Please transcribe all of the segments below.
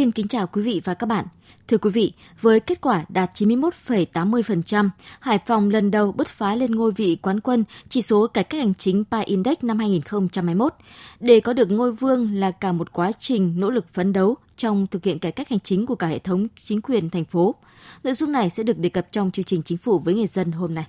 Xin kính chào quý vị và các bạn. Thưa quý vị, với kết quả đạt 91,80%, Hải Phòng lần đầu bứt phá lên ngôi vị quán quân chỉ số cải cách hành chính PI Index năm 2021. Để có được ngôi vương là cả một quá trình nỗ lực phấn đấu trong thực hiện cải cách hành chính của cả hệ thống chính quyền thành phố. Nội dung này sẽ được đề cập trong chương trình Chính phủ với người dân hôm nay.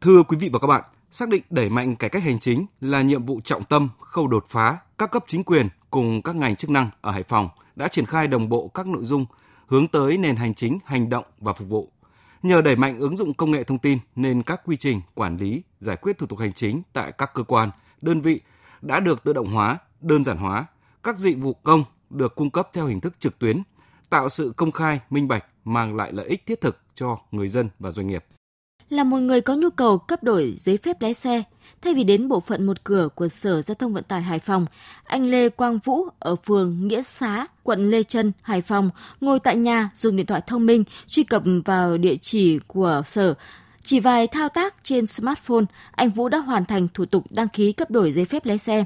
Thưa quý vị và các bạn, xác định đẩy mạnh cải cách hành chính là nhiệm vụ trọng tâm, khâu đột phá, các cấp chính quyền cùng các ngành chức năng ở Hải Phòng đã triển khai đồng bộ các nội dung hướng tới nền hành chính hành động và phục vụ. Nhờ đẩy mạnh ứng dụng công nghệ thông tin nên các quy trình quản lý, giải quyết thủ tục hành chính tại các cơ quan, đơn vị đã được tự động hóa, đơn giản hóa, các dịch vụ công được cung cấp theo hình thức trực tuyến, tạo sự công khai, minh bạch, mang lại lợi ích thiết thực cho người dân và doanh nghiệp. Là một người có nhu cầu cấp đổi giấy phép lái xe, thay vì đến bộ phận một cửa của Sở Giao thông Vận tải Hải Phòng, anh Lê Quang Vũ ở phường Nghĩa Xá, quận Lê Trân, Hải Phòng ngồi tại nhà dùng điện thoại thông minh truy cập vào địa chỉ của sở chỉ vài thao tác trên smartphone, anh Vũ đã hoàn thành thủ tục đăng ký cấp đổi giấy phép lái xe.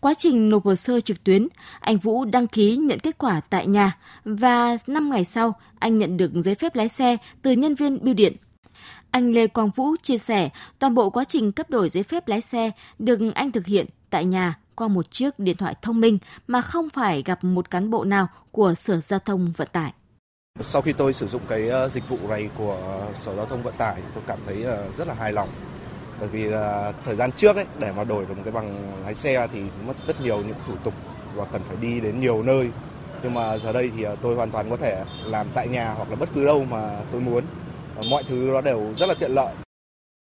Quá trình nộp hồ sơ trực tuyến, anh Vũ đăng ký nhận kết quả tại nhà và 5 ngày sau, anh nhận được giấy phép lái xe từ nhân viên bưu điện anh Lê Quang Vũ chia sẻ toàn bộ quá trình cấp đổi giấy phép lái xe được anh thực hiện tại nhà qua một chiếc điện thoại thông minh mà không phải gặp một cán bộ nào của Sở Giao thông Vận tải. Sau khi tôi sử dụng cái ờ, dịch vụ này của Sở Giao thông Vận tải tôi cảm thấy ờ, rất là hài lòng. Bởi vì là thời gian trước ấy, để mà đổi được một cái bằng lái xe thì mất rất nhiều những thủ tục và cần phải đi đến nhiều nơi. Nhưng mà giờ đây thì tôi hoàn toàn có thể làm tại nhà hoặc là bất cứ đâu mà tôi muốn mọi thứ nó đều rất là tiện lợi.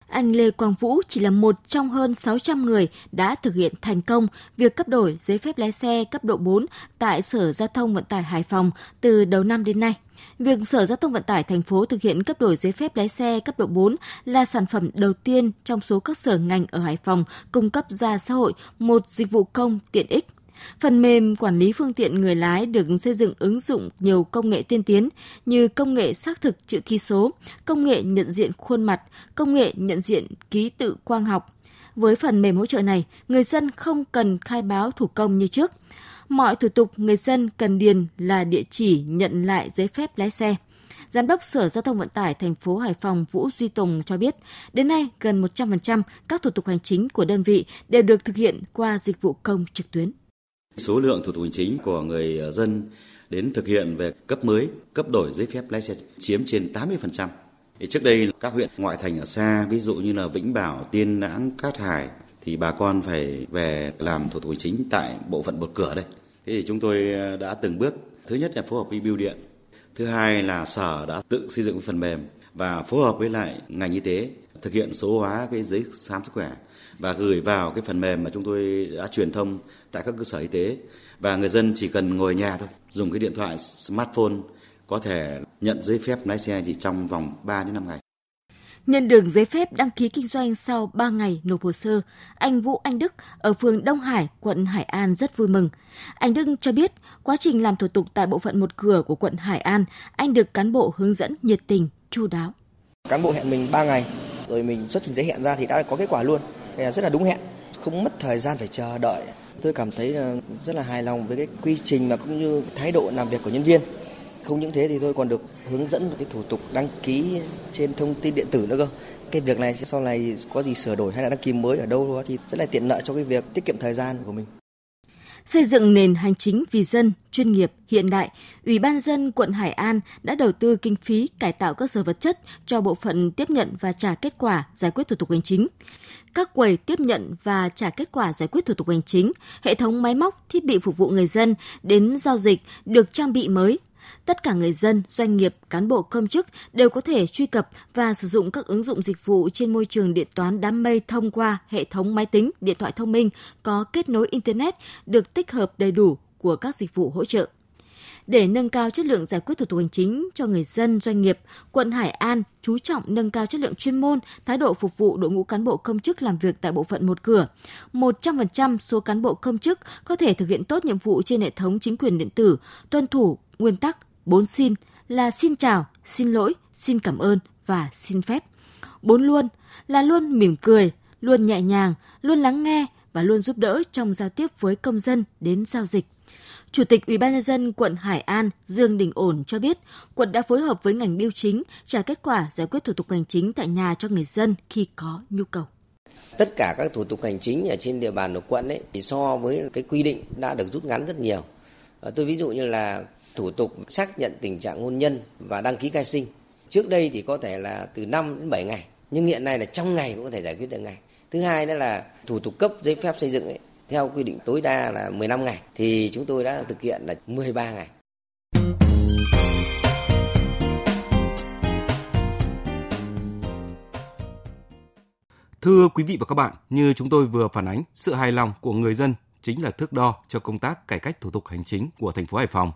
Anh Lê Quang Vũ chỉ là một trong hơn 600 người đã thực hiện thành công việc cấp đổi giấy phép lái xe cấp độ 4 tại Sở Giao thông Vận tải Hải Phòng từ đầu năm đến nay. Việc Sở Giao thông Vận tải thành phố thực hiện cấp đổi giấy phép lái xe cấp độ 4 là sản phẩm đầu tiên trong số các sở ngành ở Hải Phòng cung cấp ra xã hội một dịch vụ công tiện ích Phần mềm quản lý phương tiện người lái được xây dựng ứng dụng nhiều công nghệ tiên tiến như công nghệ xác thực chữ ký số, công nghệ nhận diện khuôn mặt, công nghệ nhận diện ký tự quang học. Với phần mềm hỗ trợ này, người dân không cần khai báo thủ công như trước. Mọi thủ tục người dân cần điền là địa chỉ nhận lại giấy phép lái xe. Giám đốc Sở Giao thông Vận tải thành phố Hải Phòng Vũ Duy Tùng cho biết, đến nay gần 100% các thủ tục hành chính của đơn vị đều được thực hiện qua dịch vụ công trực tuyến. Số lượng thủ tục hành chính của người ờ, dân đến thực hiện về cấp mới, cấp đổi giấy phép lái xe chiếm trên 80%. Trước đây các huyện ngoại thành ở xa, ví dụ như là Vĩnh Bảo, Tiên Lãng, Cát Hải thì bà con phải về làm thủ tục hành chính tại bộ phận một cửa đây. Thế thì chúng tôi ờ, đã từng bước, thứ nhất là phối hợp với bưu điện, thứ hai là sở đã tự xây dựng phần mềm và phối hợp với lại ngành y tế thực hiện số hóa cái giấy khám sức khỏe và gửi vào cái phần mềm mà chúng tôi đã truyền thông tại các cơ sở y tế và người dân chỉ cần ngồi nhà thôi dùng cái điện thoại smartphone có thể nhận giấy phép lái xe chỉ trong vòng 3 đến 5 ngày. Nhận được giấy phép đăng ký kinh doanh sau 3 ngày nộp hồ sơ, anh Vũ Anh Đức ở phường Đông Hải, quận Hải An rất vui mừng. Anh Đức cho biết, quá trình làm thủ tục tại bộ phận một cửa của quận Hải An, anh được cán bộ hướng dẫn nhiệt tình, chu đáo. Cán bộ hẹn mình 3 ngày, rồi mình xuất trình giấy hẹn ra thì đã có kết quả luôn. Rất là đúng hẹn. Không mất thời gian phải chờ đợi. Tôi cảm thấy là rất là hài lòng với cái quy trình và cũng như thái độ làm việc của nhân viên. Không những thế thì tôi còn được hướng dẫn cái thủ tục đăng ký trên thông tin điện tử nữa cơ. Cái việc này sau này có gì sửa đổi hay là đăng ký mới ở đâu đó thì rất là tiện lợi cho cái việc tiết kiệm thời gian của mình. Xây dựng nền hành chính vì dân, chuyên nghiệp, hiện đại, Ủy ban dân quận Hải An đã đầu tư kinh phí cải tạo cơ sở vật chất cho bộ phận tiếp nhận và trả kết quả giải quyết thủ tục hành chính. Các quầy tiếp nhận và trả kết quả giải quyết thủ tục hành chính, hệ thống máy móc, thiết bị phục vụ người dân đến giao dịch được trang bị mới, tất cả người dân, doanh nghiệp, cán bộ công chức đều có thể truy cập và sử dụng các ứng dụng dịch vụ trên môi trường điện toán đám mây thông qua hệ thống máy tính, điện thoại thông minh có kết nối Internet được tích hợp đầy đủ của các dịch vụ hỗ trợ. Để nâng cao chất lượng giải quyết thủ tục hành chính cho người dân, doanh nghiệp, quận Hải An chú trọng nâng cao chất lượng chuyên môn, thái độ phục vụ đội ngũ cán bộ công chức làm việc tại bộ phận một cửa. 100% số cán bộ công chức có thể thực hiện tốt nhiệm vụ trên hệ thống chính quyền điện tử, tuân thủ nguyên tắc 4 xin là xin chào, xin lỗi, xin cảm ơn và xin phép. Bốn luôn là luôn mỉm cười, luôn nhẹ nhàng, luôn lắng nghe và luôn giúp đỡ trong giao tiếp với công dân đến giao dịch. Chủ tịch Ủy ban nhân dân quận Hải An Dương Đình Ổn cho biết, quận đã phối hợp với ngành biêu chính trả kết quả giải quyết thủ tục hành chính tại nhà cho người dân khi có nhu cầu. Tất cả các thủ tục hành chính ở trên địa bàn của quận ấy thì so với cái quy định đã được rút ngắn rất nhiều. Ờ, tôi ví dụ như là thủ tục xác nhận tình trạng hôn nhân và đăng ký khai sinh. Trước đây thì có thể là từ 5 đến 7 ngày, nhưng hiện nay là trong ngày cũng có thể giải quyết được ngày. Thứ hai đó là thủ tục cấp giấy phép xây dựng ấy, theo quy định tối đa là 15 ngày thì chúng tôi đã thực hiện là 13 ngày. Thưa quý vị và các bạn, như chúng tôi vừa phản ánh, sự hài lòng của người dân chính là thước đo cho công tác cải cách thủ tục hành chính của thành phố Hải Phòng.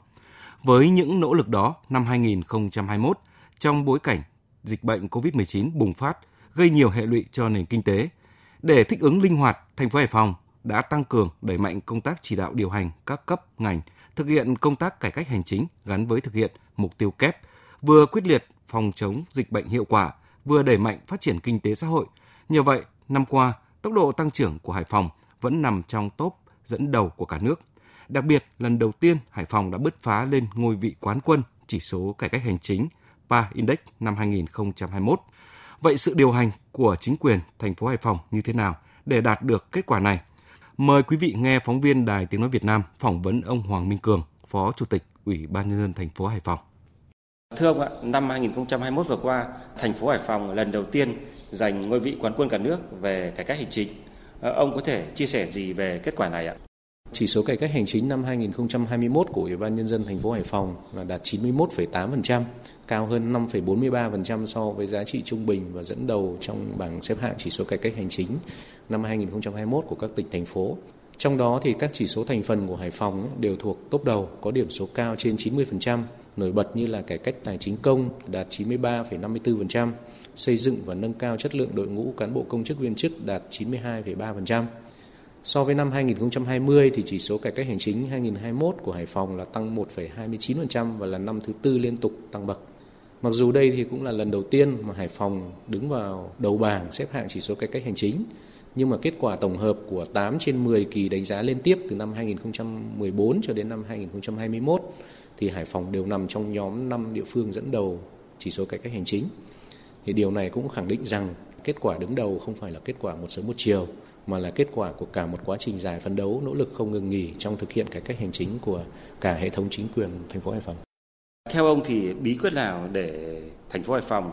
Với những nỗ lực đó, năm 2021, trong bối cảnh dịch bệnh COVID-19 bùng phát, gây nhiều hệ lụy cho nền kinh tế, để thích ứng linh hoạt, thành phố Hải Phòng đã tăng cường đẩy mạnh công tác chỉ đạo điều hành các cấp ngành thực hiện công tác cải cách hành chính gắn với thực hiện mục tiêu kép, vừa quyết liệt phòng chống dịch bệnh hiệu quả, vừa đẩy mạnh phát triển kinh tế xã hội. Nhờ vậy, năm qua, tốc độ tăng trưởng của Hải Phòng vẫn nằm trong top dẫn đầu của cả nước. Đặc biệt, lần đầu tiên Hải Phòng đã bứt phá lên ngôi vị quán quân chỉ số cải cách hành chính PA Index năm 2021. Vậy sự điều hành của chính quyền thành phố Hải Phòng như thế nào để đạt được kết quả này? Mời quý vị nghe phóng viên Đài Tiếng Nói Việt Nam phỏng vấn ông Hoàng Minh Cường, Phó Chủ tịch Ủy ban Nhân dân thành phố Hải Phòng. Thưa ông ạ, năm 2021 vừa qua, thành phố Hải Phòng lần đầu tiên giành ngôi vị quán quân cả nước về cải cách hành chính. Ờ, ông có thể chia sẻ gì về kết quả này ạ? Chỉ số cải cách hành chính năm 2021 của Ủy ban nhân dân thành phố Hải Phòng là đạt 91,8%, cao hơn 5,43% so với giá trị trung bình và dẫn đầu trong bảng xếp hạng chỉ số cải cách hành chính năm 2021 của các tỉnh thành phố. Trong đó thì các chỉ số thành phần của Hải Phòng đều thuộc top đầu, có điểm số cao trên 90%, nổi bật như là cải cách tài chính công đạt 93,54%, xây dựng và nâng cao chất lượng đội ngũ cán bộ công chức viên chức đạt 92,3%. So với năm 2020 thì chỉ số cải cách hành chính 2021 của Hải Phòng là tăng 1,29% và là năm thứ tư liên tục tăng bậc. Mặc dù đây thì cũng là lần đầu tiên mà Hải Phòng đứng vào đầu bảng xếp hạng chỉ số cải cách hành chính, nhưng mà kết quả tổng hợp của 8 trên 10 kỳ đánh giá liên tiếp từ năm 2014 cho đến năm 2021 thì Hải Phòng đều nằm trong nhóm 5 địa phương dẫn đầu chỉ số cải cách hành chính. Thì điều này cũng khẳng định rằng kết quả đứng đầu không phải là kết quả một sớm một chiều mà là kết quả của cả một quá trình dài phấn đấu nỗ lực không ngừng nghỉ trong thực hiện cải cách hành chính của cả hệ thống chính quyền thành phố Hải Phòng. Theo ông thì bí quyết nào để thành phố Hải Phòng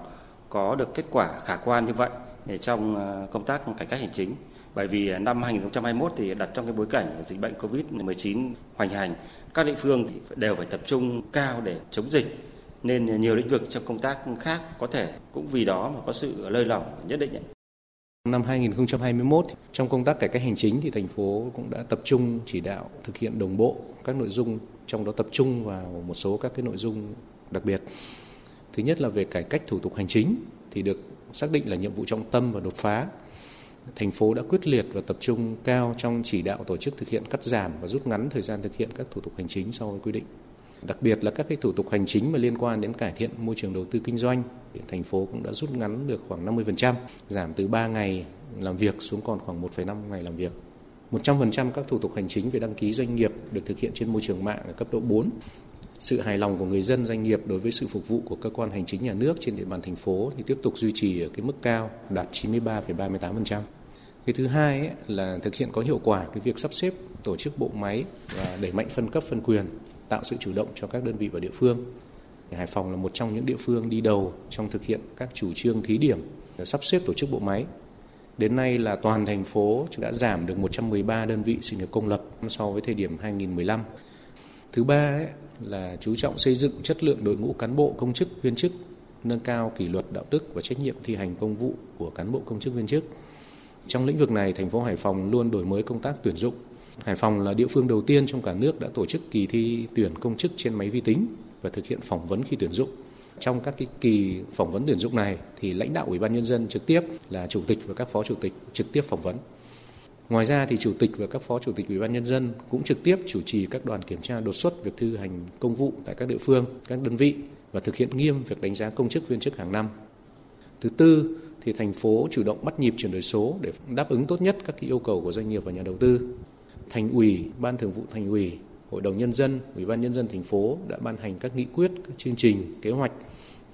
có được kết quả khả quan như vậy trong ờ, công tác cải cách hành chính? Bởi vì ờ, năm 2021 thì đặt trong cái bối cảnh dịch bệnh Covid-19 hoành hành, các địa phương thì đều phải tập trung cao để chống dịch nên nhiều lĩnh vực trong công tác khác có thể cũng vì đó mà có sự lơi lỏng nhất định. Năm 2021, trong công tác cải cách hành chính thì thành phố cũng đã tập trung chỉ đạo thực hiện đồng bộ các nội dung, trong đó tập trung vào một số các cái nội dung đặc biệt. Thứ nhất là về cải cách thủ tục hành chính thì được xác định là nhiệm vụ trọng tâm và đột phá. Thành phố đã quyết liệt và tập trung cao trong chỉ đạo tổ chức thực hiện cắt giảm và rút ngắn thời gian thực hiện các thủ tục hành chính so với quy định. Đặc biệt là các cái thủ tục hành chính mà liên quan đến cải thiện môi trường đầu tư kinh doanh, thành phố cũng đã rút ngắn được khoảng 50%, giảm từ 3 ngày làm việc xuống còn khoảng 1,5 ngày làm việc. 100% các thủ tục hành chính về đăng ký doanh nghiệp được thực hiện trên môi trường mạng ở cấp độ 4. Sự hài lòng của người dân doanh nghiệp đối với sự phục vụ của cơ quan hành chính nhà nước trên địa bàn thành phố thì tiếp tục duy trì ở cái mức cao đạt 93,38%. Cái thứ hai ấy, là thực hiện có hiệu quả cái việc sắp xếp tổ chức bộ máy và đẩy mạnh phân cấp phân quyền tạo sự chủ động cho các đơn vị và địa phương. Hải Phòng là một trong những địa phương đi đầu trong thực hiện các chủ trương thí điểm sắp xếp tổ chức bộ máy. Đến nay là toàn thành phố đã giảm được 113 đơn vị sự nghiệp công lập so với thời điểm 2015. Thứ ba ấy, là chú trọng xây dựng chất lượng đội ngũ cán bộ công chức viên chức, nâng cao kỷ luật đạo đức và trách nhiệm thi hành công vụ của cán bộ công chức viên chức. Trong lĩnh vực này, thành phố Hải Phòng luôn đổi mới công tác tuyển dụng, Hải Phòng là địa phương đầu tiên trong cả nước đã tổ chức kỳ thi tuyển công chức trên máy vi tính và thực hiện phỏng vấn khi tuyển dụng. Trong các cái kỳ phỏng vấn tuyển dụng này thì lãnh đạo Ủy ban nhân dân trực tiếp là chủ tịch và các phó chủ tịch trực tiếp phỏng vấn. Ngoài ra thì chủ tịch và các phó chủ tịch Ủy ban nhân dân cũng trực tiếp chủ trì các đoàn kiểm tra đột xuất việc thi hành công vụ tại các địa phương, các đơn vị và thực hiện nghiêm việc đánh giá công chức viên chức hàng năm. Thứ tư thì thành phố chủ động bắt nhịp chuyển đổi số để đáp ứng tốt nhất các yêu cầu của doanh nghiệp và nhà đầu tư. Thành ủy, Ban Thường vụ Thành ủy, Hội đồng nhân dân, Ủy ban nhân dân thành phố đã ban hành các nghị quyết, các chương trình, kế hoạch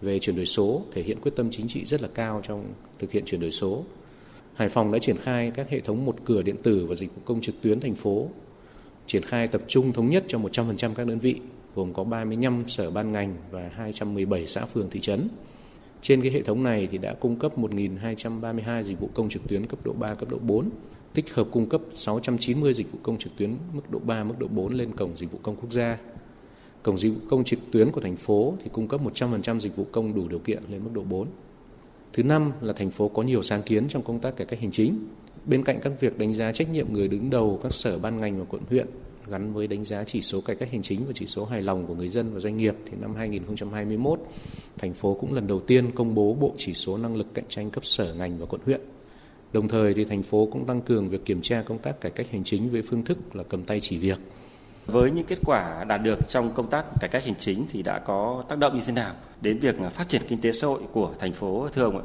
về chuyển đổi số thể hiện quyết tâm chính trị rất là cao trong thực hiện chuyển đổi số. Hải Phòng đã triển khai các hệ thống một cửa điện tử và dịch vụ công trực tuyến thành phố, triển khai tập trung thống nhất cho 100% các đơn vị, gồm có 35 sở ban ngành và 217 xã phường thị trấn. Trên cái hệ thống này thì đã cung cấp 1.232 dịch vụ công trực tuyến cấp độ 3, cấp độ 4, tích hợp cung cấp 690 dịch vụ công trực tuyến mức độ 3, mức độ 4 lên cổng dịch vụ công quốc gia. Cổng dịch vụ công trực tuyến của thành phố thì cung cấp 100% dịch vụ công đủ điều kiện lên mức độ 4. Thứ năm là thành phố có nhiều sáng kiến trong công tác cải cách hành chính. Bên cạnh các việc đánh giá trách nhiệm người đứng đầu các sở ban ngành và quận huyện gắn với đánh giá chỉ số cải cách hành chính và chỉ số hài lòng của người dân và doanh nghiệp thì năm 2021 thành phố cũng lần đầu tiên công bố bộ chỉ số năng lực cạnh tranh cấp sở ngành và quận huyện. Đồng thời thì thành phố cũng tăng cường việc kiểm tra công tác cải cách hành chính với phương thức là cầm tay chỉ việc. Với những kết quả đạt được trong công tác cải cách hành chính thì đã có tác động như thế nào đến việc phát triển kinh tế xã hội của thành phố thưa ông ạ?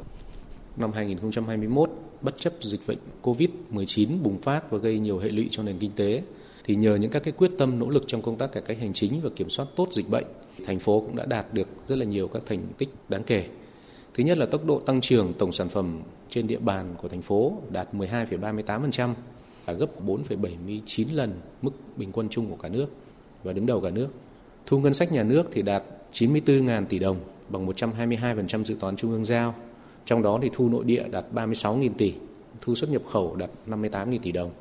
Năm 2021, bất chấp dịch bệnh COVID-19 bùng phát và gây nhiều hệ lụy cho nền kinh tế, thì nhờ những các cái quyết tâm nỗ lực trong công tác cải cách hành chính và kiểm soát tốt dịch bệnh, thành phố cũng đã đạt được rất là nhiều các thành tích đáng kể. Thứ nhất là tốc độ tăng trưởng tổng sản phẩm trên địa bàn của thành phố đạt 12,38%, là gấp 4,79 lần mức bình quân chung của cả nước và đứng đầu cả nước. Thu ngân sách nhà nước thì đạt 94.000 tỷ đồng, bằng 122% dự toán trung ương giao. Trong đó thì thu nội địa đạt 36.000 tỷ, thu xuất nhập khẩu đạt 58.000 tỷ đồng.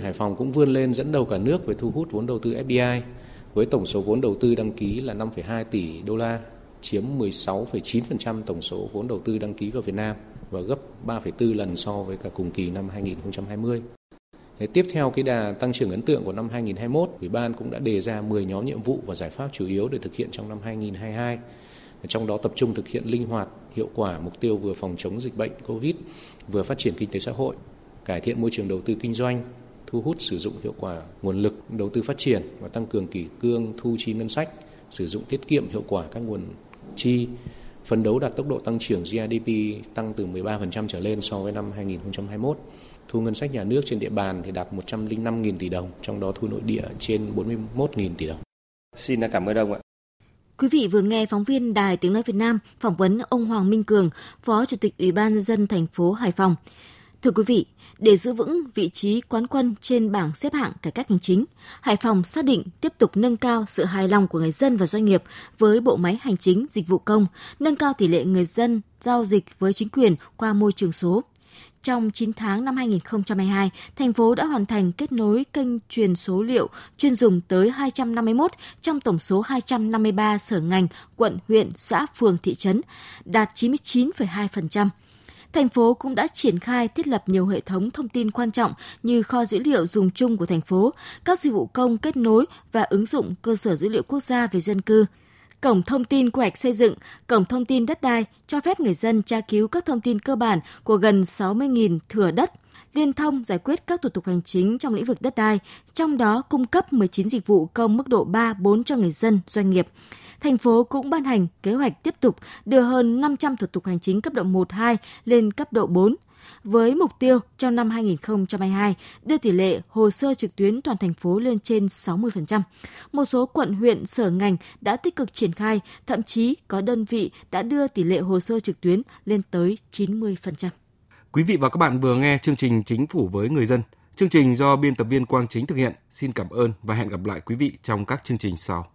Hải Phòng cũng vươn lên dẫn đầu cả nước về thu hút vốn đầu tư FDI với tổng số vốn đầu tư đăng ký là 5,2 tỷ đô la, chiếm 16,9% tổng số vốn đầu tư đăng ký vào Việt Nam và gấp 3,4 lần so với cả cùng kỳ năm 2020. Thế tiếp theo cái đà tăng trưởng ấn tượng của năm 2021, Ủy ban cũng đã đề ra 10 nhóm nhiệm vụ và giải pháp chủ yếu để thực hiện trong năm 2022. Trong đó tập trung thực hiện linh hoạt, hiệu quả mục tiêu vừa phòng chống dịch bệnh COVID, vừa phát triển kinh tế xã hội, cải thiện môi trường đầu tư kinh doanh, thu hút sử dụng hiệu quả nguồn lực đầu tư phát triển và tăng cường kỷ cương thu chi ngân sách, sử dụng tiết kiệm hiệu quả các nguồn chi, phấn đấu đạt tốc độ tăng trưởng GDP tăng từ 13% trở lên so với năm 2021. Thu ngân sách nhà nước trên địa bàn thì đạt 105.000 tỷ đồng, trong đó thu nội địa trên 41.000 tỷ đồng. Xin cảm ơn ông ạ. Quý vị vừa nghe phóng viên Đài Tiếng Nói Việt Nam phỏng vấn ông Hoàng Minh Cường, Phó Chủ tịch Ủy ban nhân dân thành phố Hải Phòng. Thưa quý vị, để giữ vững vị trí quán quân trên bảng xếp hạng cải cách hành chính, Hải Phòng xác định tiếp tục nâng cao sự hài lòng của người dân và doanh nghiệp với bộ máy hành chính dịch vụ công, nâng cao tỷ lệ người dân giao dịch với chính quyền qua môi trường số. Trong 9 tháng năm 2022, thành phố đã hoàn thành kết nối kênh truyền số liệu chuyên dùng tới 251 trong tổng số 253 sở ngành, quận, huyện, xã, phường, thị trấn, đạt 99,2% thành phố cũng đã triển khai thiết lập nhiều hệ thống thông tin quan trọng như kho dữ liệu dùng chung của thành phố, các dịch vụ công kết nối và ứng dụng cơ sở dữ liệu quốc gia về dân cư. Cổng thông tin quy hoạch xây dựng, cổng thông tin đất đai cho phép người dân tra cứu các thông tin cơ bản của gần 60.000 thửa đất liên thông giải quyết các thủ tục hành chính trong lĩnh vực đất đai, trong đó cung cấp 19 dịch vụ công mức độ 3, 4 cho người dân, doanh nghiệp thành phố cũng ban hành kế hoạch tiếp tục đưa hơn 500 thủ tục hành chính cấp độ 1, 2 lên cấp độ 4 với mục tiêu trong năm 2022 đưa tỷ lệ hồ sơ trực tuyến toàn thành phố lên trên 60%. Một số quận huyện sở ngành đã tích cực triển khai, thậm chí có đơn vị đã đưa tỷ lệ hồ sơ trực tuyến lên tới 90%. Quý vị và các bạn vừa nghe chương trình Chính phủ với người dân. Chương trình do biên tập viên Quang Chính thực hiện. Xin cảm ơn và hẹn gặp lại quý vị trong các chương trình sau.